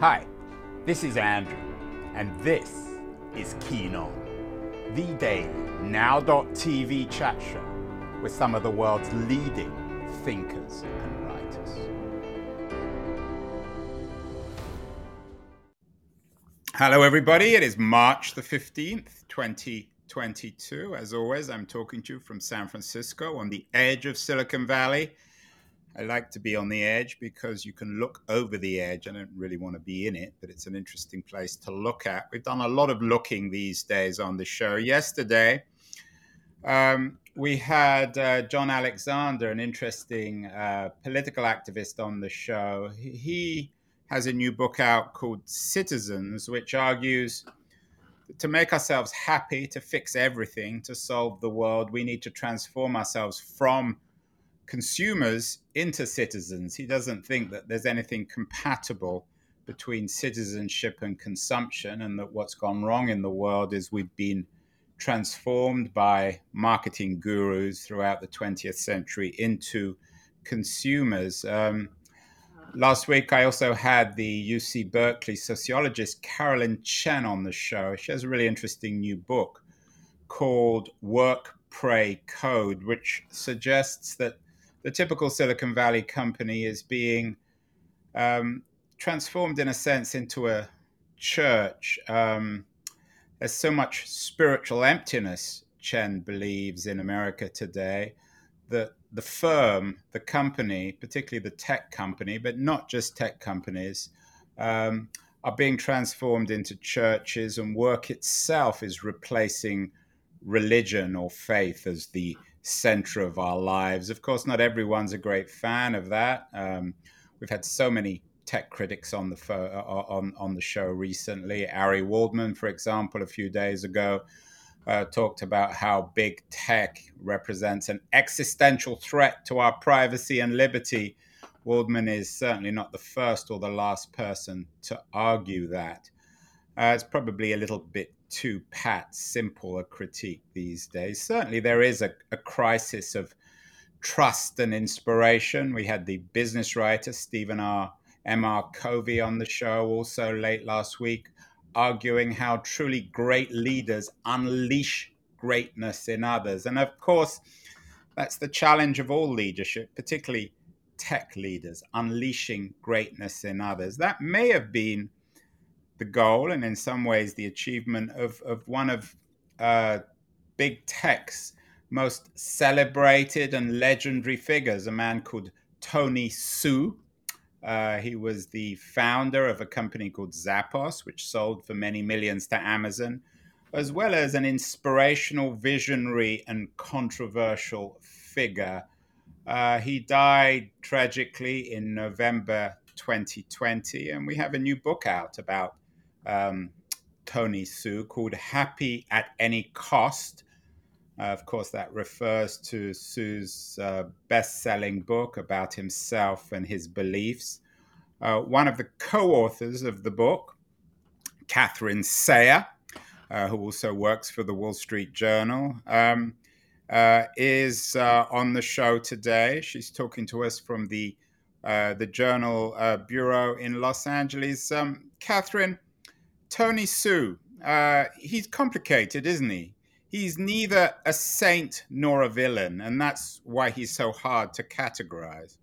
Hi, this is Andrew, and this is Keen On, the daily now.tv chat show with some of the world's leading thinkers and writers. Hello, everybody. It is March the 15th, 2022. As always, I'm talking to you from San Francisco on the edge of Silicon Valley I like to be on the edge because you can look over the edge. I don't really want to be in it, but it's an interesting place to look at. We've done a lot of looking these days on the show. Yesterday, um, we had uh, John Alexander, an interesting uh, political activist, on the show. He has a new book out called Citizens, which argues to make ourselves happy, to fix everything, to solve the world, we need to transform ourselves from consumers into citizens. He doesn't think that there's anything compatible between citizenship and consumption, and that what's gone wrong in the world is we've been transformed by marketing gurus throughout the 20th century into consumers. Um, last week, I also had the UC Berkeley sociologist Carolyn Chen on the show. She has a really interesting new book called Work, Pray, Code, which suggests that the typical Silicon Valley company is being um, transformed, in a sense, into a church. Um, there's so much spiritual emptiness, Chen believes, in America today, that the firm, the company, particularly the tech company, but not just tech companies, um, are being transformed into churches, and work itself is replacing religion or faith as the center of our lives. Of course, not everyone's a great fan of that. Um, we've had so many tech critics on the fo- uh, on on the show recently. Ari Waldman, for example, a few days ago. Uh, talked about how big tech represents an existential threat to our privacy and liberty. Waldman is certainly not the first or the last person to argue that. Uh, it's probably a little bit too pat, simple a critique these days. Certainly, there is a, a crisis of trust and inspiration. We had the business writer Stephen R. M. R. Covey on the show also late last week, arguing how truly great leaders unleash greatness in others. And of course, that's the challenge of all leadership, particularly tech leaders, unleashing greatness in others. That may have been the goal and in some ways the achievement of, of one of uh, big tech's most celebrated and legendary figures, a man called Tony Hsieh. Uh, he was the founder of a company called Zappos, which sold for many millions to Amazon, as well as an inspirational, visionary, and controversial figure. Uh, he died tragically in November 2020, and we have a new book out about um, Tony Hsieh called Happy at Any Cost. Uh, of course, that refers to Hsieh's uh, best selling book about himself and his beliefs. Uh, one of the co authors of the book, Katherine Sayre, uh, who also works for the Wall Street Journal, um, uh, is uh, on the show today. She's talking to us from the, the Journal Bureau in Los Angeles. Um, Katherine, Tony Hsieh, uh, he's complicated, isn't he? He's neither a saint nor a villain, and that's why he's so hard to categorize.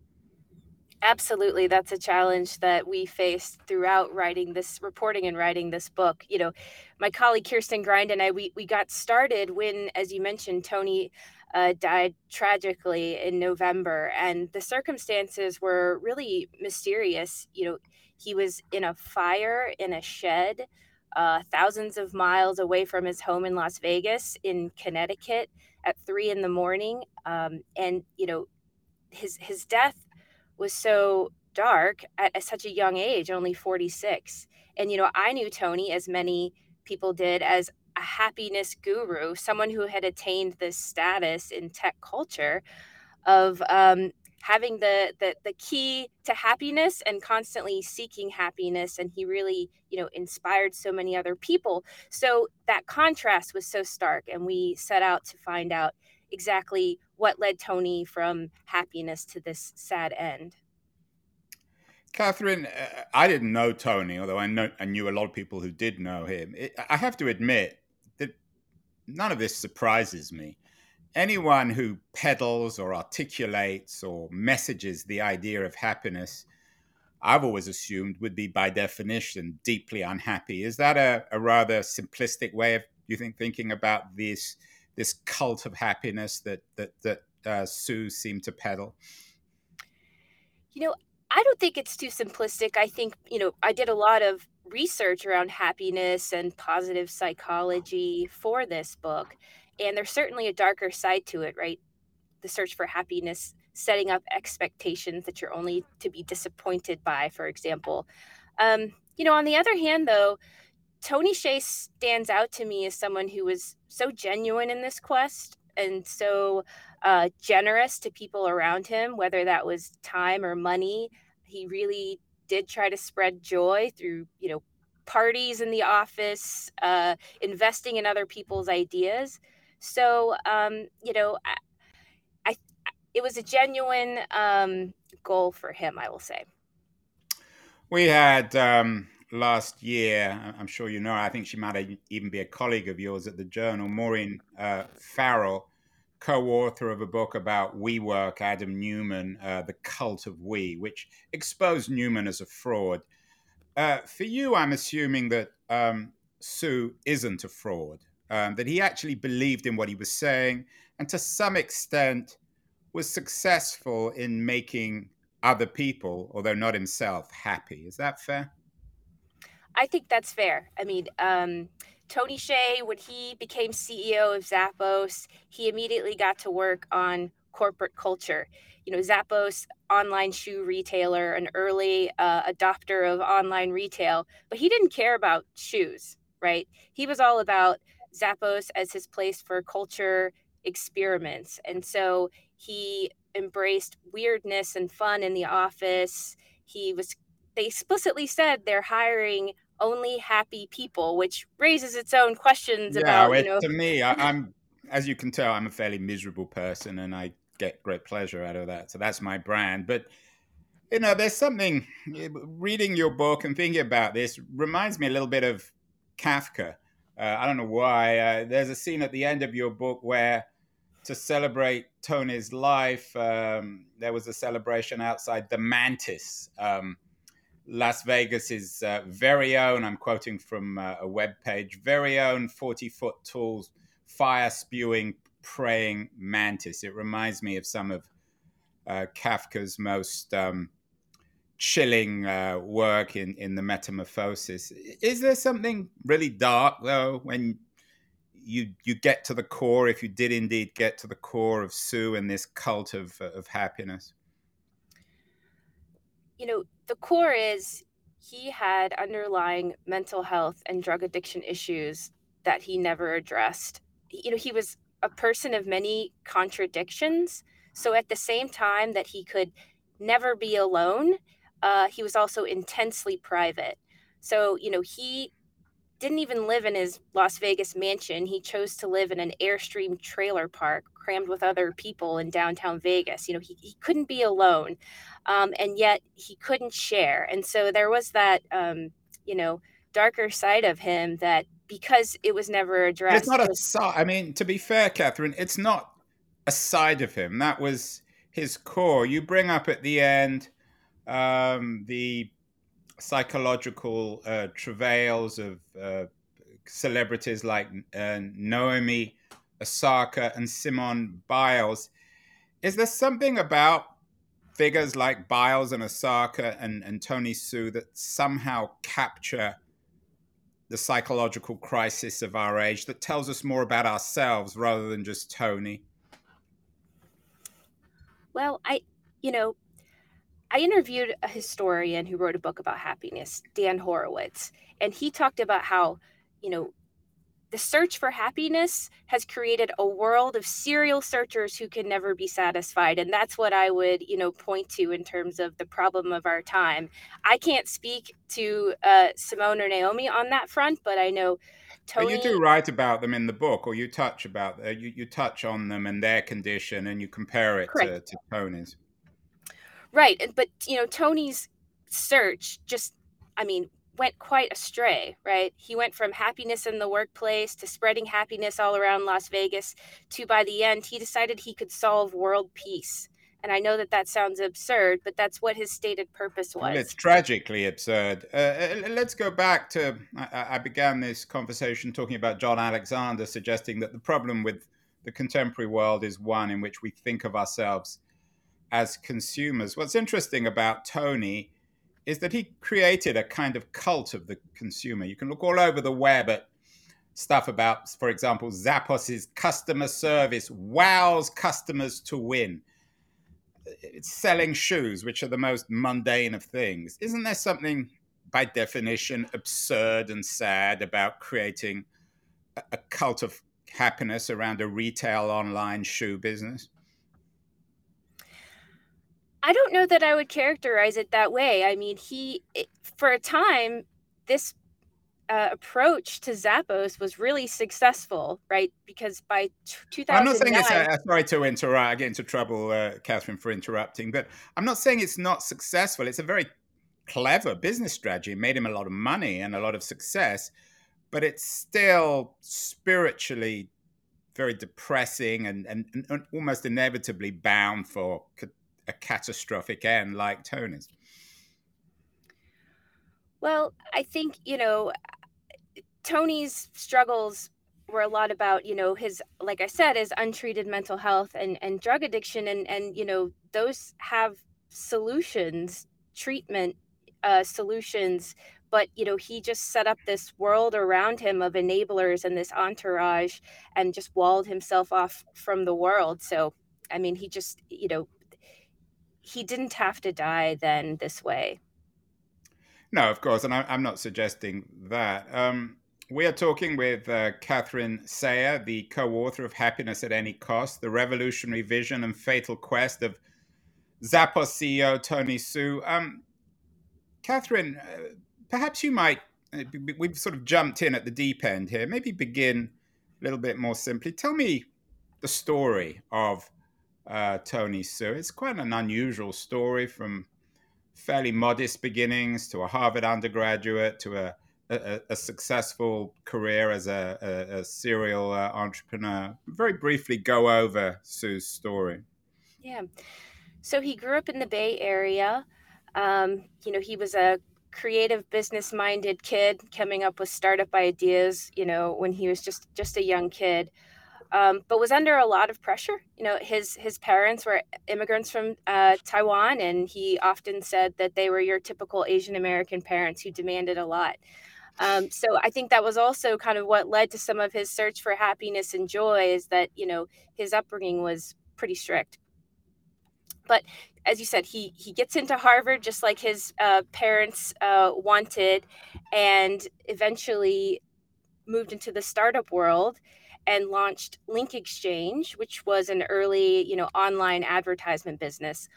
Absolutely. That's a challenge that we faced throughout writing this reporting and writing this book. You know, my colleague Kirsten Grind and I, we, we got started when, as you mentioned, Tony uh, died tragically in November, and the circumstances were really mysterious. You know, he was in a fire in a shed, uh, thousands of miles away from his home in Las Vegas, in Connecticut, at three in the morning. Um, and you know, his his death was so dark at, at such a young age, only forty six. And you know, I knew Tony as many people did as a happiness guru, someone who had attained this status in tech culture of um, having the, the the key to happiness and constantly seeking happiness and he really you know inspired so many other people so that contrast was so stark and we set out to find out exactly what led tony from happiness to this sad end Katherine, uh, I didn't know Tony, although I, know, I knew a lot of people who did know him. It, I have to admit that none of this surprises me. Anyone who peddles or articulates or messages the idea of happiness, I've always assumed would be by definition deeply unhappy. Is that a, a rather simplistic way of you think thinking about this this cult of happiness that that that uh, Sue seemed to peddle? You know, I don't think it's too simplistic. I think, you know, I did a lot of research around happiness and positive psychology for this book. And there's certainly a darker side to it, right? The search for happiness, setting up expectations that you're only to be disappointed by, for example. Um, you know, on the other hand, though, Tony Hsieh stands out to me as someone who was so genuine in this quest and so uh, generous to people around him, whether that was time or money. He really did try to spread joy through, you know, parties in the office, uh, investing in other people's ideas. So, um, you know, I, I, it was a genuine um, goal for him, I will say. We had um, last year, I'm sure you know, I think she might even be a colleague of yours at the Journal, Maureen uh, Farrell, co-author of a book about WeWork, Adam Neumann, uh, The Cult of We, which exposed Neumann as a fraud. Uh, for you, I'm assuming that um, Sue isn't a fraud, um, that he actually believed in what he was saying, and to some extent was successful in making other people, although not himself, happy. Is that fair? I think that's fair. I mean, um, Tony Hsieh, when he became CEO of Zappos, he immediately got to work on corporate culture. You know, Zappos, online shoe retailer, an early uh, adopter of online retail, but he didn't care about shoes, right? He was all about Zappos as his place for culture experiments. And so he embraced weirdness and fun in the office. He was, they explicitly said they're hiring only happy people, which raises its own questions yeah, about. It, you know, to me, I, I'm as you can tell, I'm a fairly miserable person, and I get great pleasure out of that. So that's my brand. But you know, there's something eh, reading your book and thinking about this reminds me a little bit of Kafka. Uh, I don't know why. Uh, there's a scene at the end of your book where, to celebrate Tony's life, um, there was a celebration outside the Mantis. Um, Las Vegas's uh, very own, I'm quoting from uh, a web page, very own 40 foot tall, fire spewing, praying mantis. It reminds me of some of uh, Kafka's most um, chilling uh, work in, in the Metamorphosis. Is there something really dark, though, when you you get to the core, if you did indeed get to the core of Sue and this cult of, of happiness? You know, the core is he had underlying mental health and drug addiction issues that he never addressed. You know, he was a person of many contradictions. So at the same time that he could never be alone, uh, he was also intensely private. So, you know, he didn't even live in his Las Vegas mansion. He chose to live in an Airstream trailer park crammed with other people in downtown Vegas. You know, he, he couldn't be alone, um, and yet he couldn't share. And so there was that, um, you know, darker side of him that because it was never addressed. It's not a side. I mean, to be fair, Katherine, it's not a side of him. That was his core. You bring up at the end um, the psychological uh, travails of uh, celebrities like uh, Naomi Osaka and Simone Biles. Is there something about figures like Biles and Osaka and, and Tony Sue that somehow capture the psychological crisis of our age that tells us more about ourselves rather than just Tony? Well, I, you know, I interviewed a historian who wrote a book about happiness, Dan Horowitz, and he talked about how, you know, the search for happiness has created a world of serial searchers who can never be satisfied and that's what i would you know point to in terms of the problem of our time i can't speak to uh, simone or naomi on that front but i know Tony... But you do write about them in the book, or you touch about uh, you, you touch on them and their condition, and you compare it to, to Tony's. Right, and but you know Tony's search just, I mean, went quite astray, right? He went from happiness in the workplace to spreading happiness all around Las Vegas to by the end, he decided he could solve world peace. And I know that that sounds absurd, but that's what his stated purpose was. It's tragically absurd. Uh, uh let's go back to I, I began this conversation talking about John Alexander suggesting that the problem with the contemporary world is one in which we think of ourselves as consumers. What's interesting about Tony is that he created a kind of cult of the consumer. You can look all over the web at stuff about, for example, Zappos's customer service wows customers to win. It's selling shoes, which are the most mundane of things. Isn't there something, by definition, absurd and sad about creating a cult of happiness around a retail online shoe business? I don't know that I would characterize it that way. I mean, he, for a time, this uh, approach to Zappos was really successful, right? Because by t- 2009, I'm not saying it's. Uh, sorry to interrupt. I get into trouble, uh, Katherine, for interrupting, but I'm not saying it's not successful. It's a very clever business strategy. It made him a lot of money and a lot of success, but it's still spiritually very depressing and, and, and almost inevitably bound for a catastrophic end like Tony's? Well, I think, you know, Tony's struggles were a lot about, you know, his, like I said, his untreated mental health and, and drug addiction. And, and, you know, those have solutions, treatment uh, solutions. But, you know, he just set up this world around him of enablers and this entourage and just walled himself off from the world. So, I mean, he just, you know, he didn't have to die then this way. No, of course, and I, am not suggesting that. Um, we are talking with uh, Katherine Sayre, the co author of Happiness at Any Cost The Revolutionary Vision and Fatal Quest of Zappos CEO Tony Xu. Um, Katherine, uh, perhaps you might, uh, we've sort of jumped in at the deep end here, maybe begin a little bit more simply. Tell me the story of uh, Tony Xu. It's quite an unusual story from fairly modest beginnings to a Harvard undergraduate to a, a, a successful career as a, a serial uh, entrepreneur. Very briefly, go over Xu's story. Yeah. So he grew up in the Bay Area. Um, you know, he was a creative business minded kid coming up with startup ideas you know when he was just just a young kid um, but was under a lot of pressure. You know, his his parents were immigrants from uh, Taiwan, and he often said that they were your typical Asian American parents who demanded a lot. Um, so I think that was also kind of what led to some of his search for happiness and joy. Is that you know his upbringing was pretty strict. But as you said, he he gets into Harvard just like his uh, parents uh, wanted, and eventually moved into the startup world and launched Link Exchange, which was an early, you know, online advertisement business.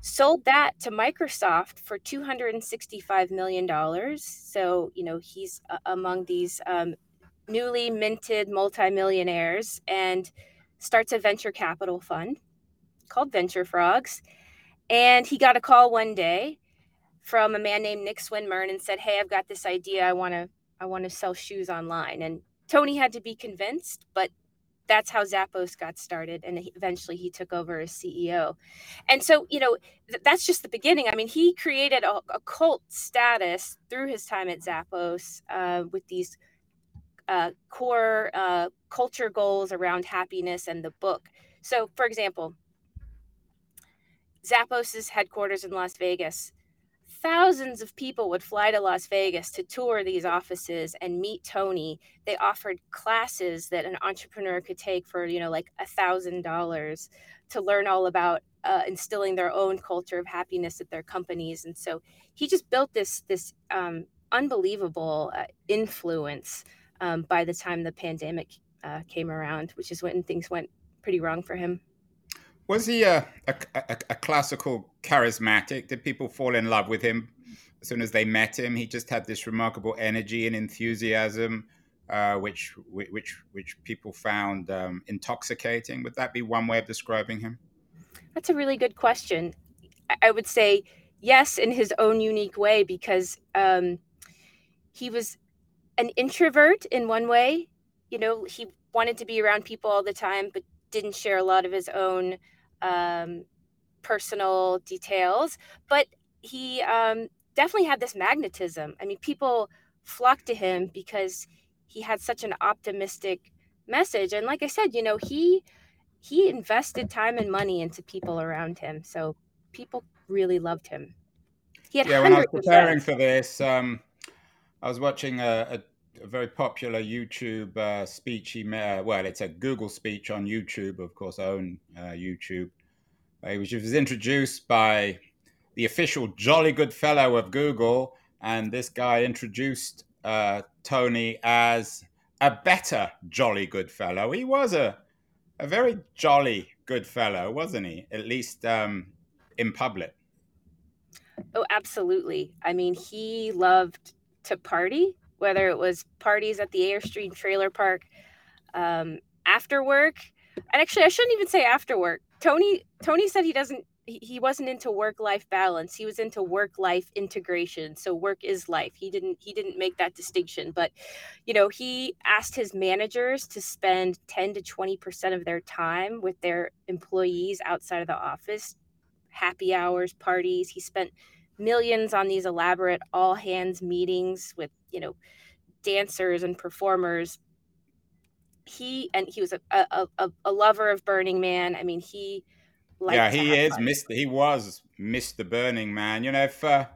Sold that to Microsoft for $265 million. So, you know, he's uh, among these um, newly minted multimillionaires and starts a venture capital fund called Venture Frogs. And he got a call one day from a man named Nick Swinmurn and said, "Hey, I've got this idea. I want to I want to sell shoes online." And Tony had to be convinced, but that's how Zappos got started. And eventually he took over as CEO. And so, you know, th- that's just the beginning. I mean, he created a, a cult status through his time at Zappos uh, with these uh, core uh, culture goals around happiness and the book. So, for example, Zappos' headquarters in Las Vegas thousands of people would fly to Las Vegas to tour these offices and meet Tony. They offered classes that an entrepreneur could take for, you know, like a thousand dollars to learn all about uh, instilling their own culture of happiness at their companies. And so he just built this this um, unbelievable uh, influence um, by the time the pandemic uh, came around, which is when things went pretty wrong for him. Was he a, a, a, a, classical charismatic? Did people fall in love with him as soon as they met him? He just had this remarkable energy and enthusiasm, uh, which which which people found um, intoxicating. Would that be one way of describing him? That's a really good question. I would say yes, in his own unique way, because um, he was an introvert in one way. You know, he wanted to be around people all the time, but didn't share a lot of his own um, personal details. But he um, definitely had this magnetism. I mean, people flocked to him because he had such an optimistic message. And like I said, you know, he he invested time and money into people around him. So people really loved him. He had yeah, when I was preparing for this, um, I was watching a, a, a very popular YouTube uh, speech he made. Well, it's a Google speech on YouTube, of course, own uh, YouTube, uh, which was introduced by the official jolly good fellow of Google. And this guy introduced uh, Tony as a better jolly good fellow. He was a, a very jolly good fellow, wasn't he? At least um, in public. Oh, absolutely. I mean, he loved to party, whether it was parties at the Airstream Trailer Park um, after work. And actually, I shouldn't even say after work. Tony Tony said he doesn't he wasn't into work life balance. He was into work life integration. So work is life. He didn't he didn't make that distinction. But you know he asked his managers to spend 10 to 20% of their time with their employees outside of the office. Happy hours parties. He spent millions on these elaborate all hands meetings with you know dancers and performers he and he was a, a, a, a lover of burning man i mean he yeah, he is Mr. He was Mr. Burning Man. You know, if uh,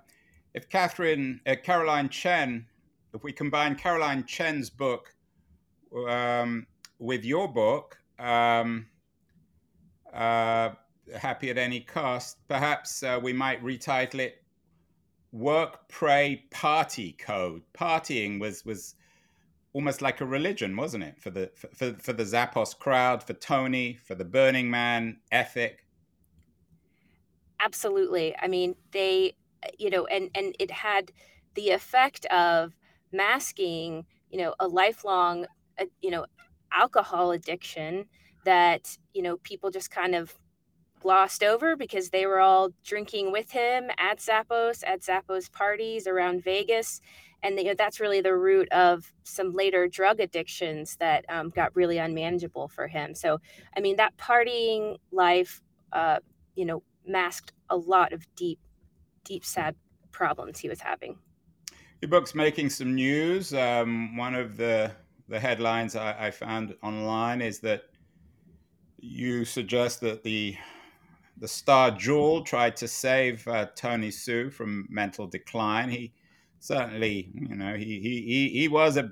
if Katherine uh, Caroline Chen, if we combine Caroline Chen's book um, with your book, um, uh, Happy at Any Cost, perhaps uh, we might retitle it "Work, Pray, Party Code." Partying was was almost like a religion, wasn't it, for the for, for the Zappos crowd, for Tony, for the Burning Man ethic. Absolutely. I mean they you know and and it had the effect of masking you know a lifelong uh, you know alcohol addiction that you know people just kind of glossed over because they were all drinking with him at Zappos at Zappos parties around Vegas and you know, that's really the root of some later drug addictions that um, got really unmanageable for him so i mean that partying life uh, you know masked a lot of deep, deep, sad problems he was having. Your book's making some news. Um, one of the the headlines I, I, found online is that you suggest that the the star Jewel tried to save uh, Tony Hsu from mental decline. He certainly, you know, he he he, was a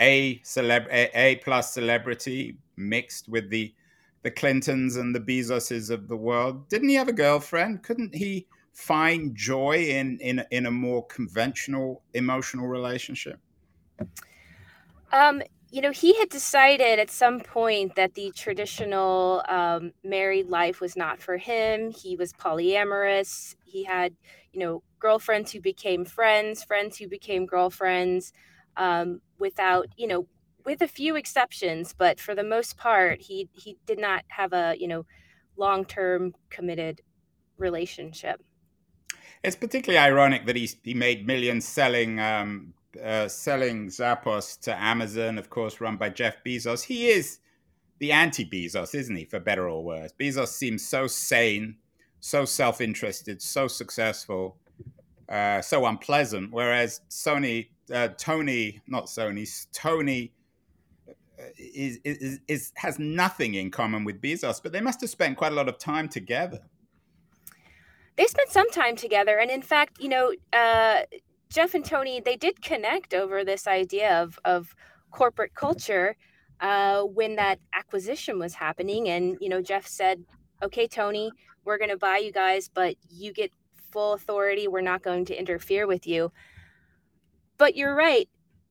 a celeb a plus celebrity mixed with the the Clintons and the Bezoses of the world. Didn't he have a girlfriend? Couldn't he find joy in in in a more conventional emotional relationship? Um, you know, he had decided at some point that the traditional um, married life was not for him. He was polyamorous. He had, you know, girlfriends who became friends, friends who became girlfriends, um, without, you know, with a few exceptions, but for the most part, he he did not have a you know long term committed relationship. It's particularly ironic that he he made millions selling um, uh, selling Zappos to Amazon, of course, run by Jeff Bezos. He is the anti Bezos, isn't he? For better or worse, Bezos seems so sane, so self interested, so successful, uh, so unpleasant. Whereas Sony, uh, Tony, not Sony, Tony is, is, is has nothing in common with Bezos, but they must have spent quite a lot of time together. They spent some time together, and in fact, you know, uh, Jeff and Tony they did connect over this idea of of corporate culture uh, when that acquisition was happening, and you know, Jeff said, "Okay, Tony, we're going to buy you guys, but you get full authority. We're not going to interfere with you." But you're right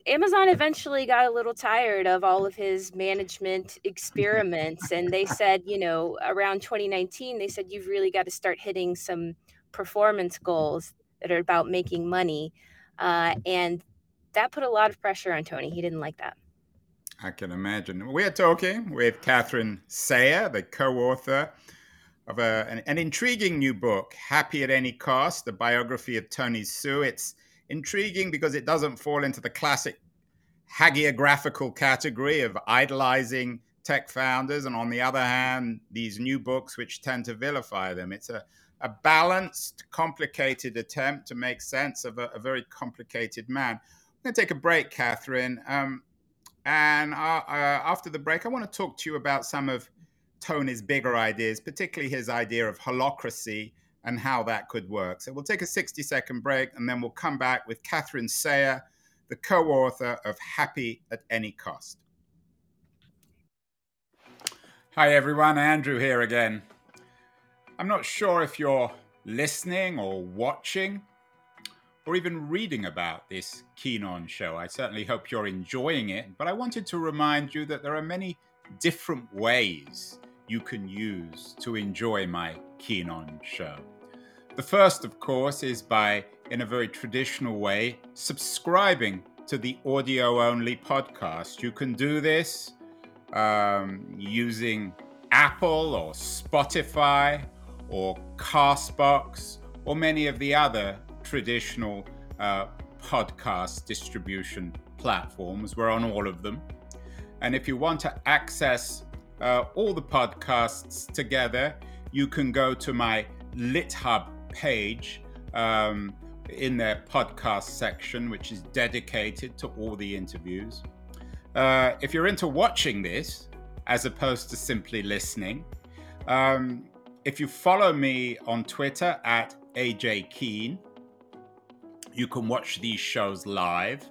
Amazon eventually got a little tired of all of his management experiments. and they said, you know, around 2019, they said, you've really got to start hitting some performance goals that are about making money. Uh, and that put a lot of pressure on Tony. He didn't like that. I can imagine. We're talking with Katherine Sayre, the co author of a, an, an, intriguing new book, Happy at Any Cost, the biography of Tony Hsieh. It's intriguing because it doesn't fall into the classic hagiographical category of idolizing tech founders, and on the other hand, these new books which tend to vilify them. It's a, a balanced, complicated attempt to make sense of a, a very complicated man. I'm going to take a break, Katherine. Um, and uh, uh, after the break, I want to talk to you about some of Tony's bigger ideas, particularly his idea of holacracy and how that could work. So we'll take a 60 second break and then we'll come back with Katherine Sayre, the co author of Happy at Any Cost. Hi, everyone. Andrew here again. I'm not sure if you're listening or watching or even reading about this Keen On show. I certainly hope you're enjoying it, but I wanted to remind you that there are many different ways you can use to enjoy my Keen On show. The first, of course, is by, in a very traditional way, subscribing to the audio only podcast. You can do this um, using Apple or Spotify or Castbox or many of the other traditional uh, podcast distribution platforms. We're on all of them. And if you want to access uh, all the podcasts together, you can go to my LitHub page um, in their podcast section, which is dedicated to all the interviews. Uh, if you're into watching this, as opposed to simply listening, um, if you follow me on Twitter at AJ Keen, you can watch these shows live.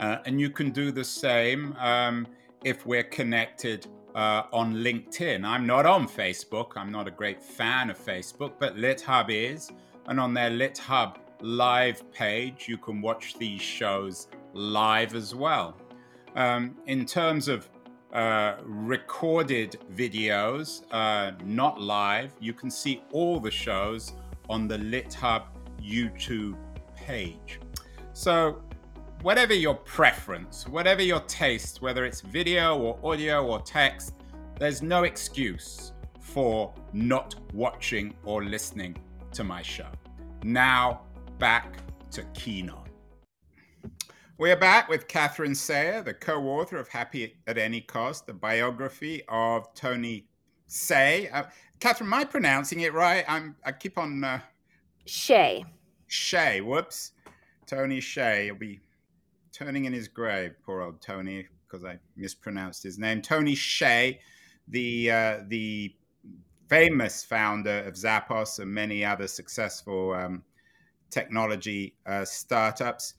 Uh, and you can do the same um, if we're connected uh, on LinkedIn. I'm not on Facebook. I'm not a great fan of Facebook, but LitHub is. And on their LitHub live page, you can watch these shows live as well. Um, in terms of uh, recorded videos, uh, not live, you can see all the shows on the LitHub YouTube page. So, whatever your preference, whatever your taste, whether it's video or audio or text, there's no excuse for not watching or listening to my show. Now, back to Keen On. We're back with Katherine Hsieh, the co author of Happy at Any Cost, the biography of Tony Hsieh. Uh, Katherine, am I pronouncing it right? I'm, I keep on. Uh, Shay. Hsieh, whoops. Tony Shay He'll be turning in his grave, poor old Tony, because I mispronounced his name. Tony Shay, the uh, the famous founder of Zappos and many other successful um, technology uh, startups.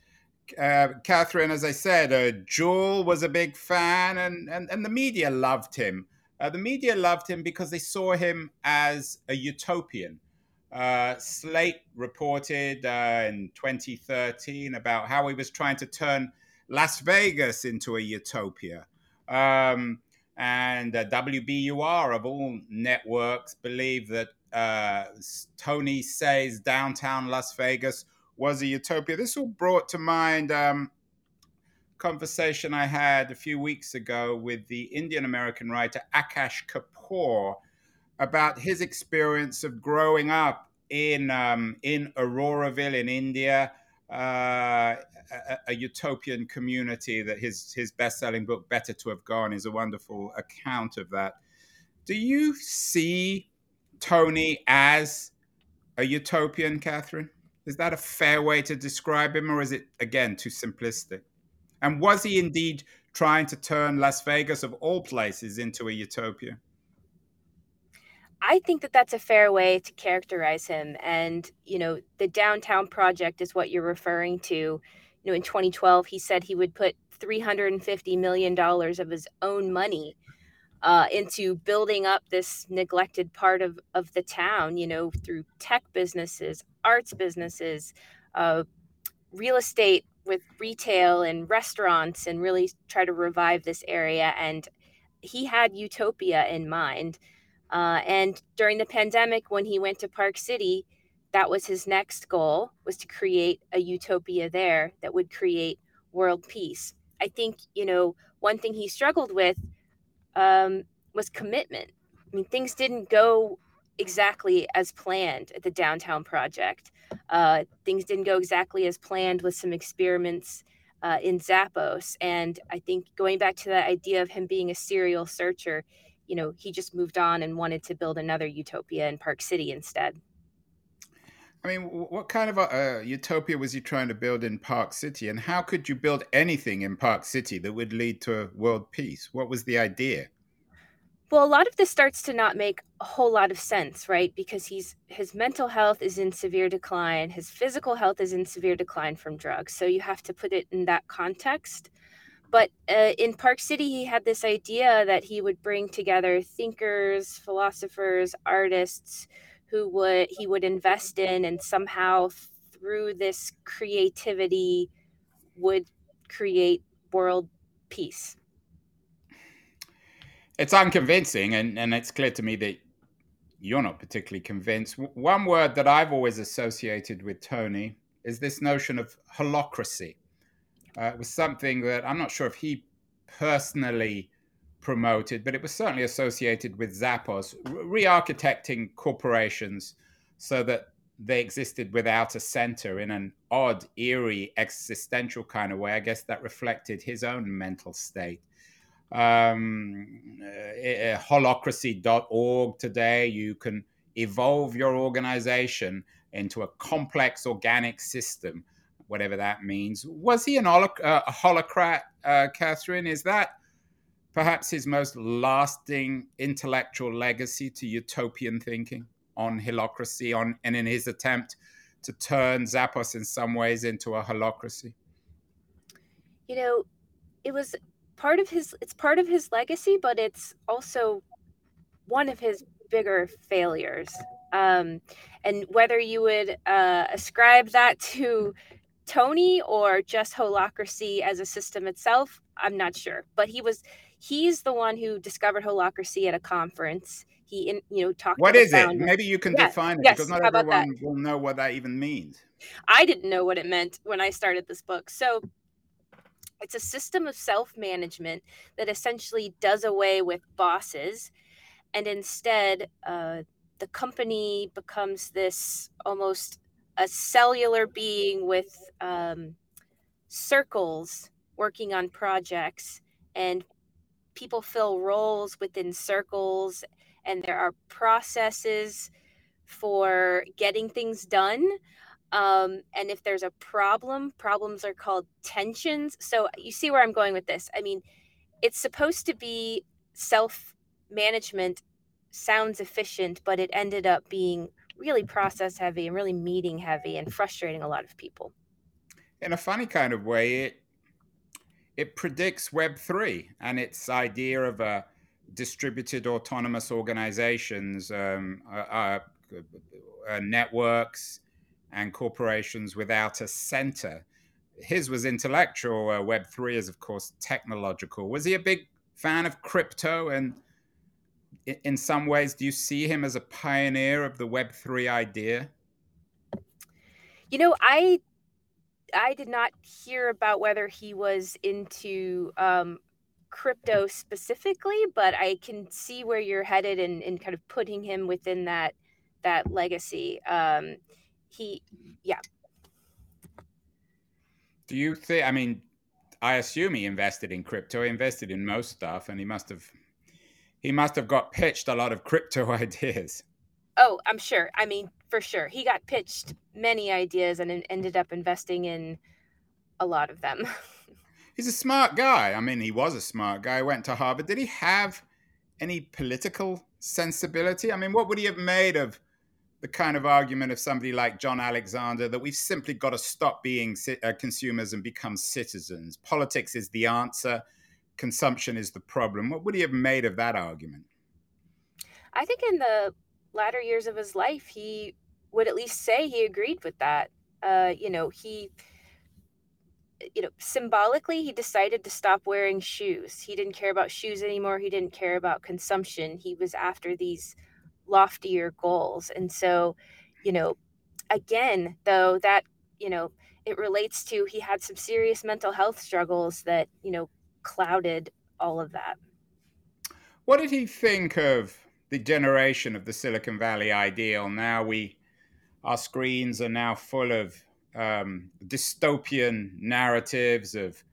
Uh, Katherine, as I said, uh, Jewel was a big fan, and, and, and the media loved him. Uh, the media loved him because they saw him as a utopian. Uh, Slate reported uh, in 2013 about how he was trying to turn Las Vegas into a utopia. Um, and WBUR, of all networks, believe that Tony says downtown Las Vegas was a utopia. This all brought to mind um, conversation I had a few weeks ago with the Indian American writer Akash Kapur about his experience of growing up in um, in Auroville in India, uh, a, a, utopian community that his his best-selling book Better to Have Gone is a wonderful account of that. Do you see Tony as a utopian, Katherine? Is that a fair way to describe him, or is it again too simplistic? And was he indeed trying to turn Las Vegas, of all places, into a utopia? I think that that's a fair way to characterize him. And, you know, the downtown project is what you're referring to. You know, in 2012, he said he would put $350 million of his own money uh, into building up this neglected part of, of the town, you know, through tech businesses, arts businesses, uh, real estate with retail and restaurants, and really try to revive this area. And he had utopia in mind. Uh, and during the pandemic, when he went to Park City, that was his next goal was to create a utopia there that would create world peace. I think you know one thing he struggled with um, was commitment. I mean, things didn't go exactly as planned at the downtown project. Uh, things didn't go exactly as planned with some experiments uh, in Zappos. And I think going back to that idea of him being a serial searcher, you know, he just moved on and wanted to build another utopia in Park City instead. I mean, what kind of a, utopia was he trying to build in Park City? And how could you build anything in Park City that would lead to world peace? What was the idea? Well, a lot of this starts to not make a whole lot of sense, right? Because he's his mental health is in severe decline, his physical health is in severe decline from drugs. So you have to put it in that context. But uh, in Park City, he had this idea that he would bring together thinkers, philosophers, artists who would he would invest in and somehow through this creativity would create world peace. It's unconvincing and, and it's clear to me that you're not particularly convinced. One word that i've always associated with tony is this notion of holacracy uh, it was something that i'm not sure if he personally promoted, but it was certainly associated with Zappos, re architecting corporations so that they existed without a center in an odd, eerie, existential kind of way. I guess that reflected his own mental state. Um, uh, holacracy.org today, you can evolve your organization into a complex organic system, whatever that means. Was he an holoc- uh, a holocrat, uh, Katherine? Is that perhaps his most lasting intellectual legacy to utopian thinking on holacracy on and in his attempt to turn Zappos in some ways into a holacracy? You know, it was part of his it's part of his legacy, but it's also one of his bigger failures. Um, and whether you would uh, ascribe that to Tony or just holacracy as a system itself, I'm not sure. But he was he's the one who discovered holacracy at a conference. He, in, you know, talked. About it. What is it? Maybe you can define it yes. because not everyone will know what that even means. I didn't know what it meant when I started this book. So it's a system of self management that essentially does away with bosses, and instead, uh, the company becomes this almost a cellular being with um, circles working on projects and people fill roles within circles and there are processes for getting things done um, and if there's a problem problems are called tensions. So you see where i'm going with this. I mean it's supposed to be self management sounds efficient but it ended up being really process heavy and really meeting heavy and frustrating a lot of people. In a funny kind of way it it predicts Web3 and its idea of a distributed autonomous organizations, um, uh, uh, uh, networks, and corporations without a center. His was intellectual. Uh, Web3 is, of course, technological. Was he a big fan of crypto? And in some ways, do you see him as a pioneer of the Web3 idea? You know, I I did not hear about whether he was into um, crypto specifically, but I can see where you're headed and, and kind of putting him within that that legacy. Um, he, yeah. Do you think? I mean, I assume he invested in crypto. He invested in most stuff, and he must have he must have got pitched a lot of crypto ideas. Oh, I'm sure. I mean, for sure. He got pitched many ideas and ended up investing in a lot of them. He's a smart guy. I mean, he was a smart guy. Went to Harvard. Did he have any political sensibility? I mean, what would he have made of the kind of argument of somebody like John Alexander that we've simply got to stop being uh, consumers and become citizens? Politics is the answer, consumption is the problem. What would he have made of that argument? I think in the latter years of his life, he would at least say he agreed with that. Uh, you know, he, you know, symbolically, he decided to stop wearing shoes. He didn't care about shoes anymore. He didn't care about consumption. He was after these loftier goals. And so, you know, again, though, that, you know, it relates to he had some serious mental health struggles that, you know, clouded all of that. What did he think of the generation of the Silicon Valley ideal. Now we, our screens are now full of um, dystopian narratives of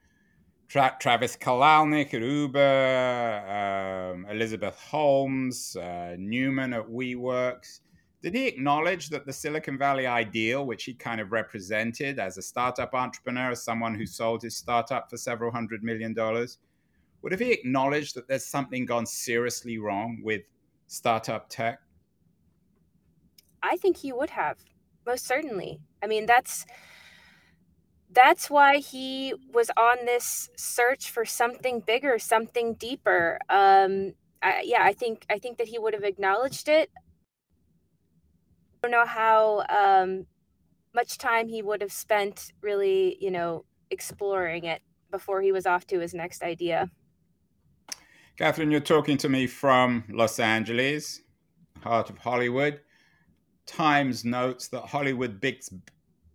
Tra- Travis Kalanick at Uber, um, Elizabeth Holmes, uh, Neumann at WeWorks. Did he acknowledge that the Silicon Valley ideal, which he kind of represented as a startup entrepreneur, as someone who sold his startup for several hundred million dollars, would have he acknowledged that there's something gone seriously wrong with startup tech? I think he would have, most certainly. I mean, that's that's why he was on this search for something bigger, something deeper. Um, I, yeah, I think I think that he would have acknowledged it. I don't know how um, much time he would have spent really, you know, exploring it before he was off to his next idea. Katherine, you're talking to me from Los Angeles, heart of Hollywood. Times notes that Hollywood bets,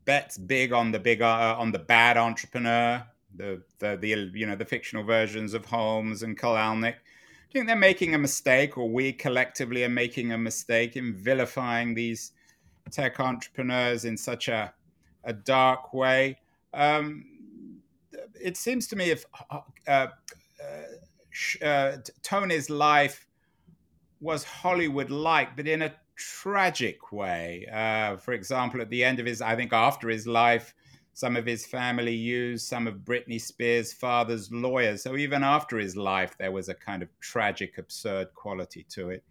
bets big on the big uh, on the bad entrepreneur, the, the the you know the fictional versions of Holmes and Kalanick. Do you think they're making a mistake, or we collectively are making a mistake in vilifying these tech entrepreneurs in such a a dark way? Um, it seems to me if uh, uh, uh, Tony's life was Hollywood like, but in a tragic way. Uh, for example, at the end of his, I think after his life, some of his family used some of Britney Spears' father's lawyers. So even after his life, there was a kind of tragic, absurd quality to it.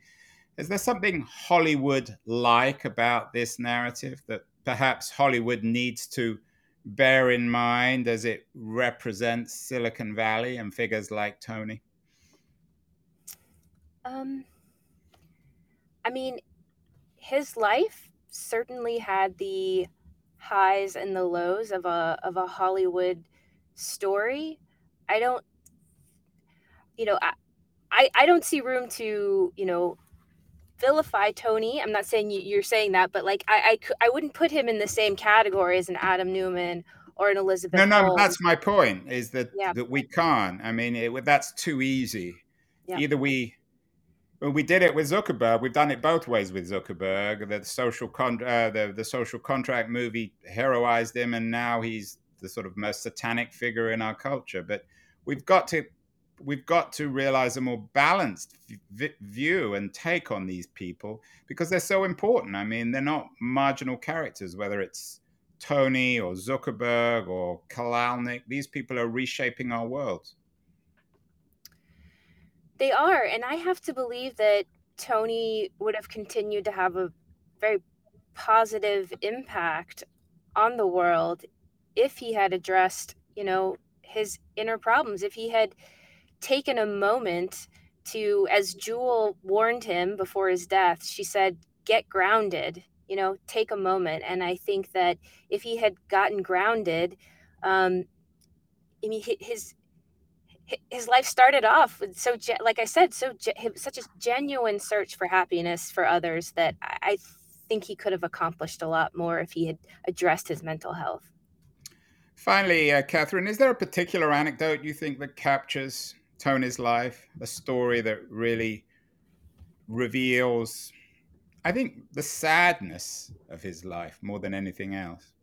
Is there something Hollywood like about this narrative that perhaps Hollywood needs to bear in mind as it represents Silicon Valley and figures like Tony? Um, I mean, his life certainly had the highs and the lows of a of a Hollywood story. I don't, you know, I, I, I don't see room to, you know, vilify Tony. I'm not saying you, are saying that, but like I, I, I wouldn't put him in the same category as an Adam Neumann or an Elizabeth. No, no, Holmes. that's my point. Is that yeah. that we can't. I mean, it, that's too easy. Yeah. Either we we did it with Zuckerberg. We've done it both ways with Zuckerberg. The social con- uh, the the social contract movie heroized him, and now he's the sort of most satanic figure in our culture. But we've got to we've got to realize a more balanced v- view and take on these people because they're so important. I mean, they're not marginal characters, whether it's Tony or Zuckerberg or Kalanick. These people are reshaping our world. They are, and I have to believe that Tony would have continued to have a very positive impact on the world if he had addressed, you know, his inner problems, if he had taken a moment to, as Jewel warned him before his death, she said, get grounded, you know, take a moment. And I think that if he had gotten grounded, um, I mean, his his life started off with so like i said so such a genuine search for happiness for others that i think he could have accomplished a lot more if he had addressed his mental health. Finally uh, katherine is there a particular anecdote you think that captures tony's life? A story that really reveals i think the sadness of his life more than anything else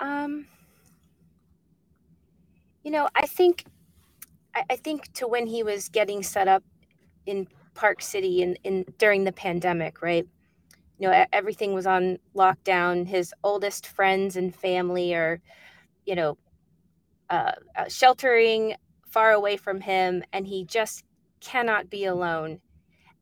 Um, you know, I think, I, I think to when he was getting set up in Park City in, in during the pandemic, right? You know, everything was on lockdown. His oldest friends and family are, you know, uh, uh, sheltering far away from him, and he just cannot be alone.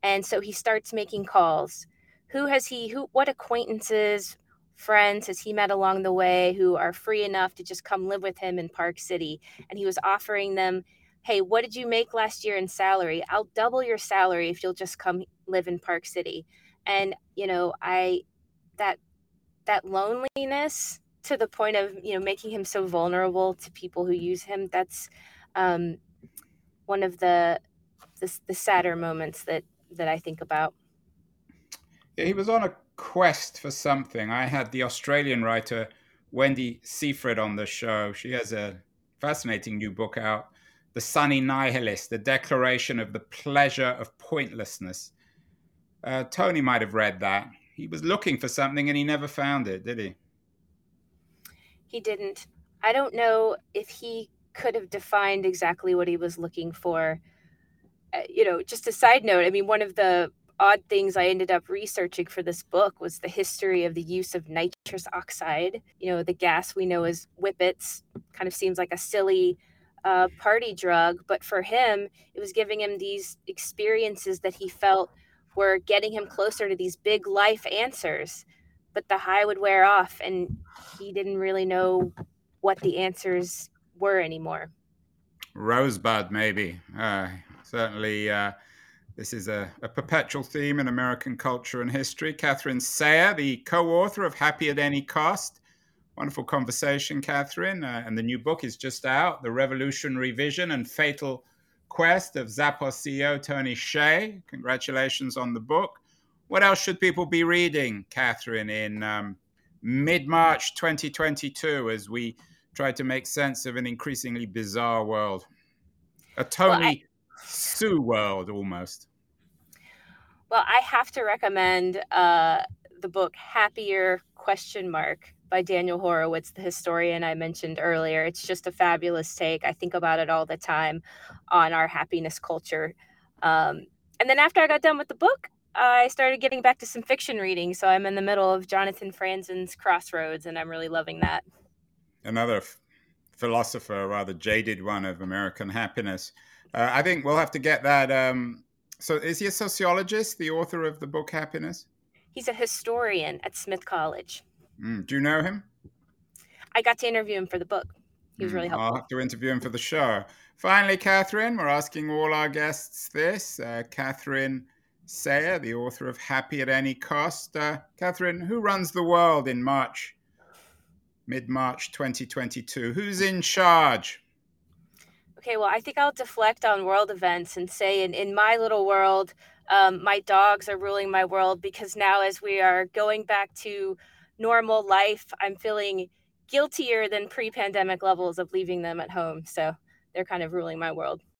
And so he starts making calls. Who has he? Who? What acquaintances? Friends has he met along the way who are free enough to just come live with him in Park City. And he was offering them, hey, what did you make last year in salary? I'll double your salary if you'll just come live in Park City. And, you know, I, that, that loneliness to the point of, you know, making him so vulnerable to people who use him, that's um, one of the, the, the sadder moments that, that I think about. Yeah, he was on a quest for something. I had the Australian writer Wendy Syfret on the show. She has a fascinating new book out, The Sunny Nihilist, the declaration of the pleasure of pointlessness. Uh, Tony might have read that. He was looking for something and he never found it, did he? He didn't. I don't know if he could have defined exactly what he was looking for. Uh, you know, just a side note, I mean, one of the odd things I ended up researching for this book was the history of the use of nitrous oxide. You know, the gas we know as whippets kind of seems like a silly uh, party drug, but for him, it was giving him these experiences that he felt were getting him closer to these big life answers. But the high would wear off, and he didn't really know what the answers were anymore. Rosebud, maybe. Uh, certainly. Uh this is a, a, perpetual theme in American culture and history. Katherine Sayre, the co author of Happy at Any Cost. Wonderful conversation, Katherine. Uh, and the new book is just out The Revolutionary Vision and Fatal Quest of Zappos CEO Tony Hsieh. Congratulations on the book. What else should people be reading, Katherine, in um, mid March 2022 as we try to make sense of an increasingly bizarre world? A Tony well, I- Sue world almost. Well, I have to recommend uh, the book Happier question mark by Daniel Horowitz, the historian I mentioned earlier. It's just a fabulous take. I think about it all the time on our happiness culture. Um, and then after I got done with the book, I started getting back to some fiction reading. So I'm in the middle of Jonathan Franzen's Crossroads, and I'm really loving that. Another f- philosopher, rather jaded one of American happiness. Uh, I think we'll have to get that um, so, is he a sociologist, the author of the book Happiness? He's a historian at Smith College. Mm, do you know him? I got to interview him for the book. He was really mm, helpful. I'll have to interview him for the show. Finally, Katherine, we're asking all our guests this. Uh, Katherine Sayre, the author of Happy at Any Cost. Uh, Katherine, who runs the world in March, mid March 2022? Who's in charge? Okay, well, I think I'll deflect on world events and say, in, in my little world, um, my dogs are ruling my world because now, as we are going back to normal life, I'm feeling guiltier than pre pandemic levels of leaving them at home. So they're kind of ruling my world.